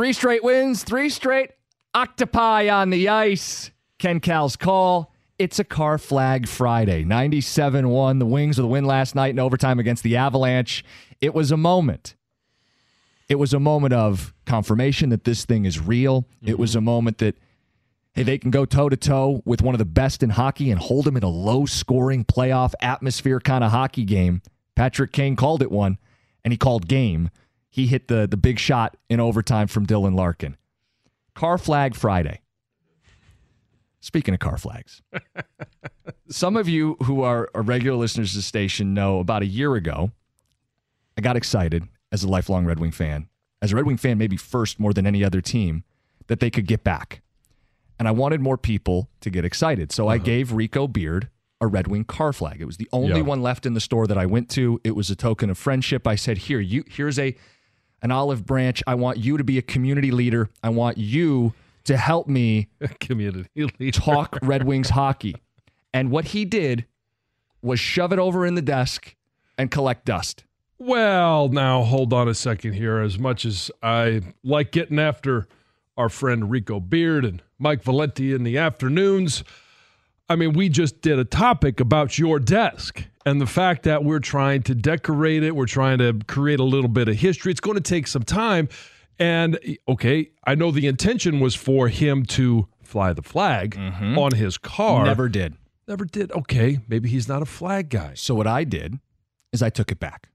Three straight wins, three straight octopi on the ice. Ken Kal's call. It's a car flag Friday. 97 1. The Wings with the win last night in overtime against the Avalanche. It was a moment. It was a moment of confirmation that this thing is real. It was mm-hmm. a moment that Hey, they can go toe to toe with one of the best in hockey and hold them in a low scoring playoff atmosphere kind of hockey game. Patrick Kane called it one, and he called game. He hit the, the big shot in overtime from Dylan Larkin. Car flag Friday. Speaking of car flags, some of you who are, are regular listeners to the station know about a year ago, I got excited as a lifelong Red Wing fan, as a Red Wing fan, maybe first more than any other team, that they could get back and I wanted more people to get excited. So I uh-huh. gave Rico Beard a Red Wing car flag. It was the only Yeah. one left in the store that I went to. It was a token of friendship. I said, "Here, you here's a an olive branch. I want you to be a community leader. I want you to help me Community leader. talk Red Wings hockey." And what he did was shove it over in the desk and collect dust. Well, now hold on a second here. As much as I like getting after our friend Rico Beard and Mike Valenti in the afternoons, I mean, we just did a topic about your desk and the fact that we're trying to decorate it. We're trying to create a little bit of history. It's going to take some time. And okay, I know the intention was for him to fly the flag mm-hmm. on his car. Never did. Never did. Okay, maybe he's not a flag guy. So what I did is I took it back.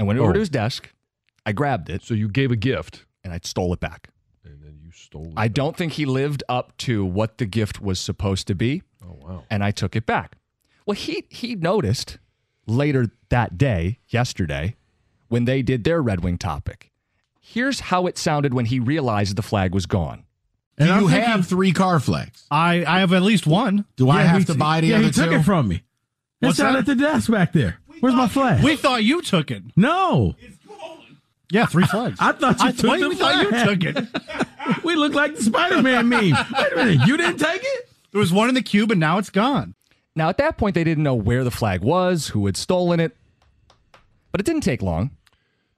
I went over Oh. to his desk. I grabbed it So you gave a gift. and I stole it back. And then you stole it. I don't think he lived up to what the gift was supposed to be, oh, wow. and I took it back. Well, he he noticed later that day, yesterday, when they did their Red Wing topic. Here's how it sounded when he realized the flag was gone. And Do you thinking- have three car flags? I, I have at least one. Do I have he- to buy the yeah, other he took it from me. It's What's down that? at the desk back there. Where's my flag? We thought you took it. no, Yeah, three flags. I thought you I took wait, the we thought you took it. we look like the Spider-Man meme. Wait a minute, you didn't take it? There was one in the cube, and now it's gone. Now, at that point, they didn't know where the flag was, who had stolen it, but it didn't take long.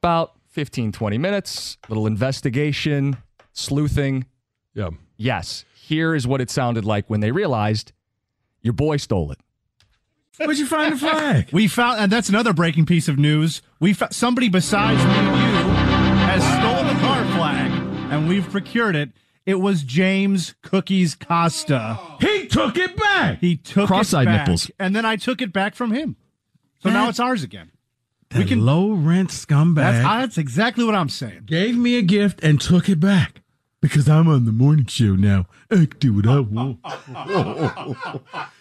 About 15, 20 minutes, little investigation, sleuthing. Yeah. Yes, here is what it sounded like when they realized your boy stole it. Where'd you find the flag? We found, and that's another breaking piece of news. We found somebody besides me and we've procured it. It was James Cookies Costa. He took it back. He took it Cross-eyed it back, nipples. and then I took it back from him. So now That- it's ours again. That low rent scumbag That's, that's exactly what I'm saying. gave me a gift and took it back because I'm on the morning show now. I can do what I want.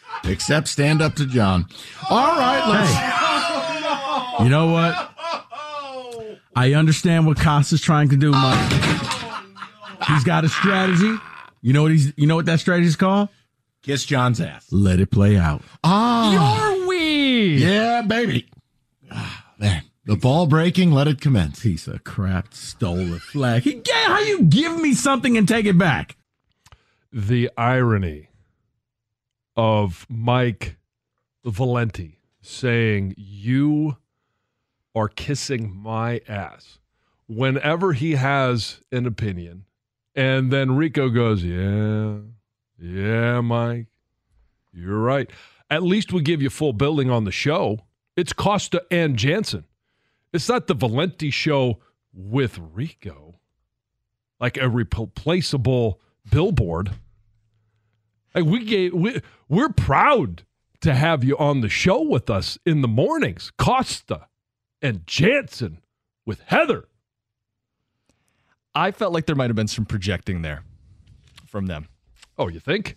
Except stand up to John. All right, let's. You know what? I understand what Costa's trying to do, Mike. He's got a strategy. You know what he's you know what that strategy is called? Kiss John's ass. Let it play out. Ah, You're weird. yeah, baby. Ah, There. The ball breaking, let it commence. Piece of crap stole the flag. He yeah, how you give me something and take it back? The irony of Mike Valenti saying, You are kissing my ass whenever he has an opinion. And then Rico goes, Yeah, yeah, Mike, you're right. At least we give you full billing on the show. It's Costa and Jansen. It's not the Valenti show with Rico. like a replaceable billboard. Like we gave, we, we're proud to have you on the show with us in the mornings. Costa and Jansen with Heather. I felt like there might have been some projecting there from them. Oh, you think?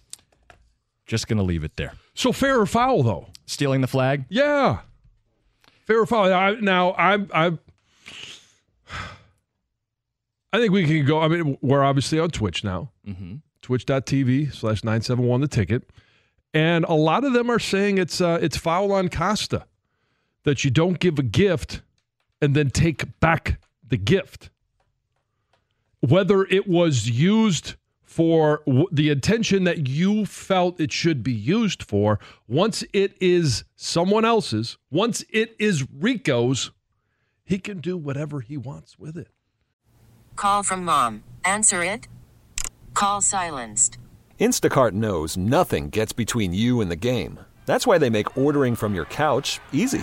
Just going to leave it there. So fair or foul, though? Stealing the flag? Yeah. Fair or foul? I, now, I'm, I'm, I think we can go. I mean, we're obviously on Twitch now. Mm-hmm. Twitch.tv slash 971 the ticket. And a lot of them are saying it's uh, it's foul on Costa that you don't give a gift and then take back the gift. Whether it was used for w- the intention that you felt it should be used for, once it is someone else's, once it is Rico's, he can do whatever he wants with it. Call from mom. Answer it. Call silenced. Instacart knows nothing gets between you and the game. That's why they make ordering from your couch easy.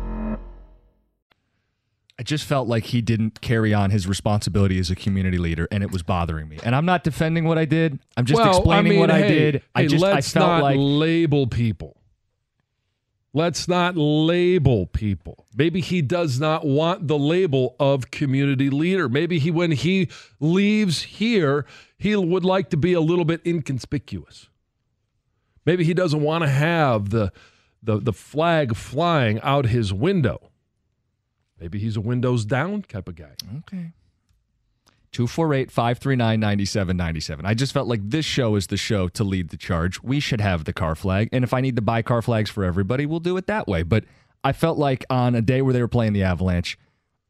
I just felt like he didn't carry on his responsibility as a community leader, and it was bothering me. And I'm not defending what I did. I'm just well, explaining I mean, what hey, I did. I just let's felt not like label people. Let's not label people. Maybe he does not want the label of community leader. Maybe he, when he leaves here, he would like to be a little bit inconspicuous. Maybe he doesn't want to have the the the flag flying out his window. Maybe he's a windows down type of guy. Okay. 248 539 9797. I just felt like this show is the show to lead the charge. We should have the car flag. And if I need to buy car flags for everybody, we'll do it that way. But I felt like on a day where they were playing the Avalanche,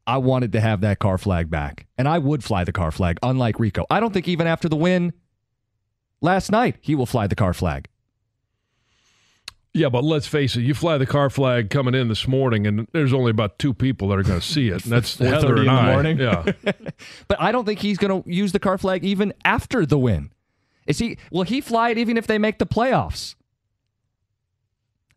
I wanted to have that car flag back. And I would fly the car flag, unlike Rico. I don't think even after the win last night, he will fly the car flag. Yeah, but let's face it, you fly the car flag coming in this morning, and there's only about two people that are going to see it, and that's Heather 4:30 and in the I. morning? Yeah. But I don't think he's going to use the car flag even after the win. Is he? Will he fly it even if they make the playoffs?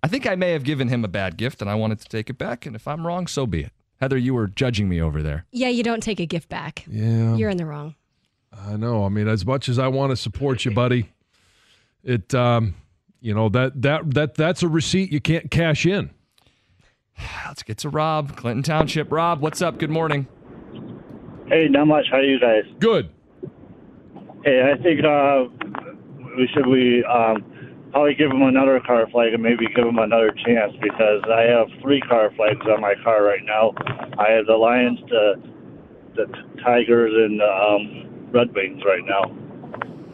I think I may have given him a bad gift, and I wanted to take it back. And if I'm wrong, so be it. Heather, you were judging me over there. Yeah, you don't take a gift back. Yeah. You're in the wrong. I know. I mean, as much as I want to support you, buddy, it um, you know that that that that's a receipt you can't cash in. Let's get to Rob, Clinton Township. Rob, what's up? Good morning. Hey, not much. How are you guys? Good. Hey, I think uh, we should we um, probably give him another car flag and maybe give him another chance because I have three car flags on my car right now. I have the Lions, the the Tigers, and the um, Red Wings right now.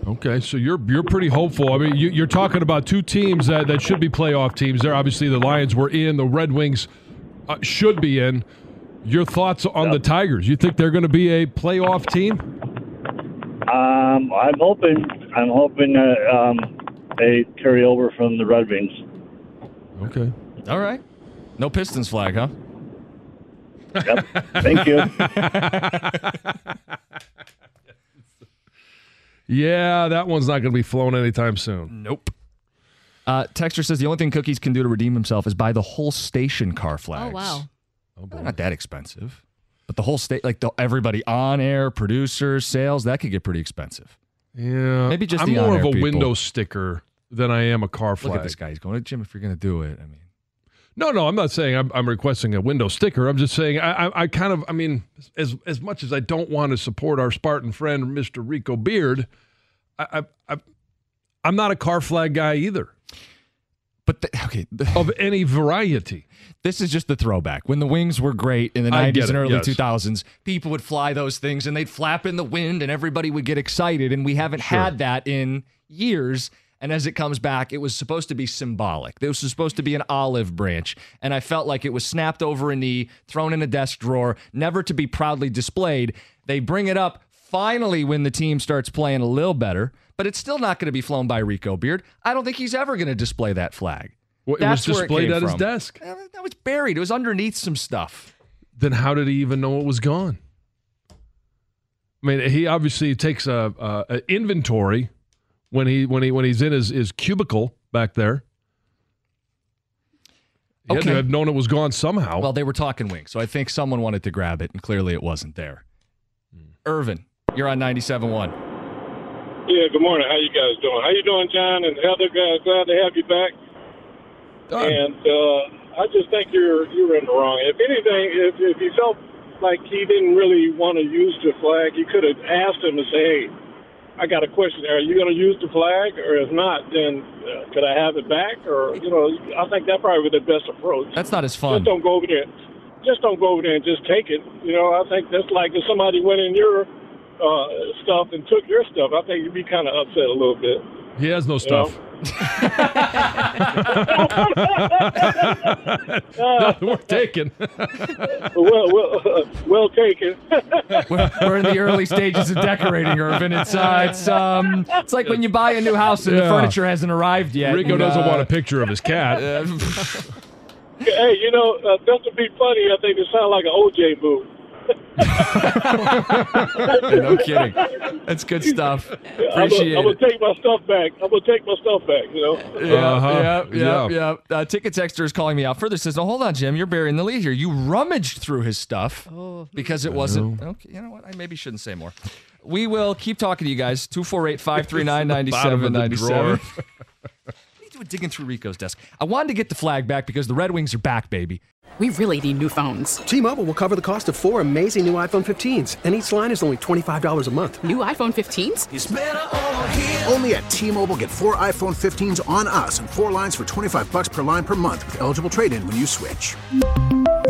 Okay, so you're you're pretty hopeful. I mean, you, you're talking about two teams that, that should be playoff teams. There, obviously, the Lions were in. The Red Wings uh, should be in. Your thoughts on the Tigers? You think they're going to be a playoff team? Um, I'm hoping. I'm hoping that um, they carry over from the Red Wings. Okay. All right. No Pistons flag, huh? Yep. Thank you. Yeah, that one's not going to be flown anytime soon. Nope. Uh, Texter says the only thing Cookies can do to redeem himself is buy the whole station car flags. Oh, wow. They're not that expensive. But the whole state, like the, everybody on air, producers, sales, that could get pretty expensive. Yeah, Maybe just I'm the more of a people. window sticker than I am a car flag. Look at this guy. He's going to Jim if you're going to do it. I mean, No, no, I'm not saying I'm, I'm requesting a window sticker. I'm just saying I, I, I kind of, I mean, as as much as I don't want to support our Spartan friend, Mr. Rico Beard, I, I, I I'm not a car flag guy either. But the, okay, of any variety. This is just the throwback. When the wings were great in the 90s and early yes. 2000s, people would fly those things and they'd flap in the wind and everybody would get excited. And we haven't had that in years. And as it comes back, it was supposed to be symbolic. This was supposed to be an olive branch. And I felt like it was snapped over a knee, thrown in a desk drawer, never to be proudly displayed. They bring it up finally when the team starts playing a little better, but it's still not going to be flown by Rico Beard. I don't think he's ever going to display that flag. Well, it was That's where displayed came at his from. desk. Uh, That was buried. It was underneath some stuff. Then how did he even know it was gone? I mean, he obviously takes a, a, a inventory when he when he when he's in his, his cubicle back there. He had to have known it was gone somehow. Well, they were talking wings, so I think someone wanted to grab it, and clearly it wasn't there. Irvin, you're on 97.1. Yeah, good morning. How you guys doing? How you doing, John and Heather? Guys, glad to have you back. And uh, I just think you're you're in the wrong. If anything, if if you felt like he didn't really want to use the flag, you could have asked him to say, "Hey, I got a question. Are you going to use the flag, or if not, then uh, could I have it back?" Or you know, I think that probably was the best approach. That's not as fun. Just don't go over there. Just don't go over there and just take it. You know, I think that's like if somebody went in your uh, stuff and took your stuff. I think you'd be kind of upset a little bit. he has no You stuff. know? Nothing worth taking. well, well, well taken. We're, we're in the early stages of decorating, Irvin. It's uh, it's um, it's like when you buy a new house and the furniture hasn't arrived yet. Rico and, doesn't uh, want a picture of his cat. hey, you know, uh, just to be funny, I think it sounds like an OJ move. no kidding. That's good stuff. Appreciate I'm gonna it. take my stuff back. I'm gonna take my stuff back. You know. Yeah, Uh-huh. yeah, yeah, Yeah. yeah. Uh, Ticket Texter is calling me out. Further says, "No, hold on, Jim. You're burying the lead here. You rummaged through his stuff because it wasn't. Okay, you know what? I maybe shouldn't say more. We will keep talking to you guys. 248 539 Bottom 9797. drawer. You digging through Rico's desk? I wanted to get the flag back because the Red Wings are back, baby. We really need new phones. T-Mobile will cover the cost of four amazing new iPhone 15s, and each line is only $25 a month. New iPhone 15s? Only at T-Mobile, get four iPhone 15s on us and four lines for 25 bucks per line per month with eligible trade-in when you switch.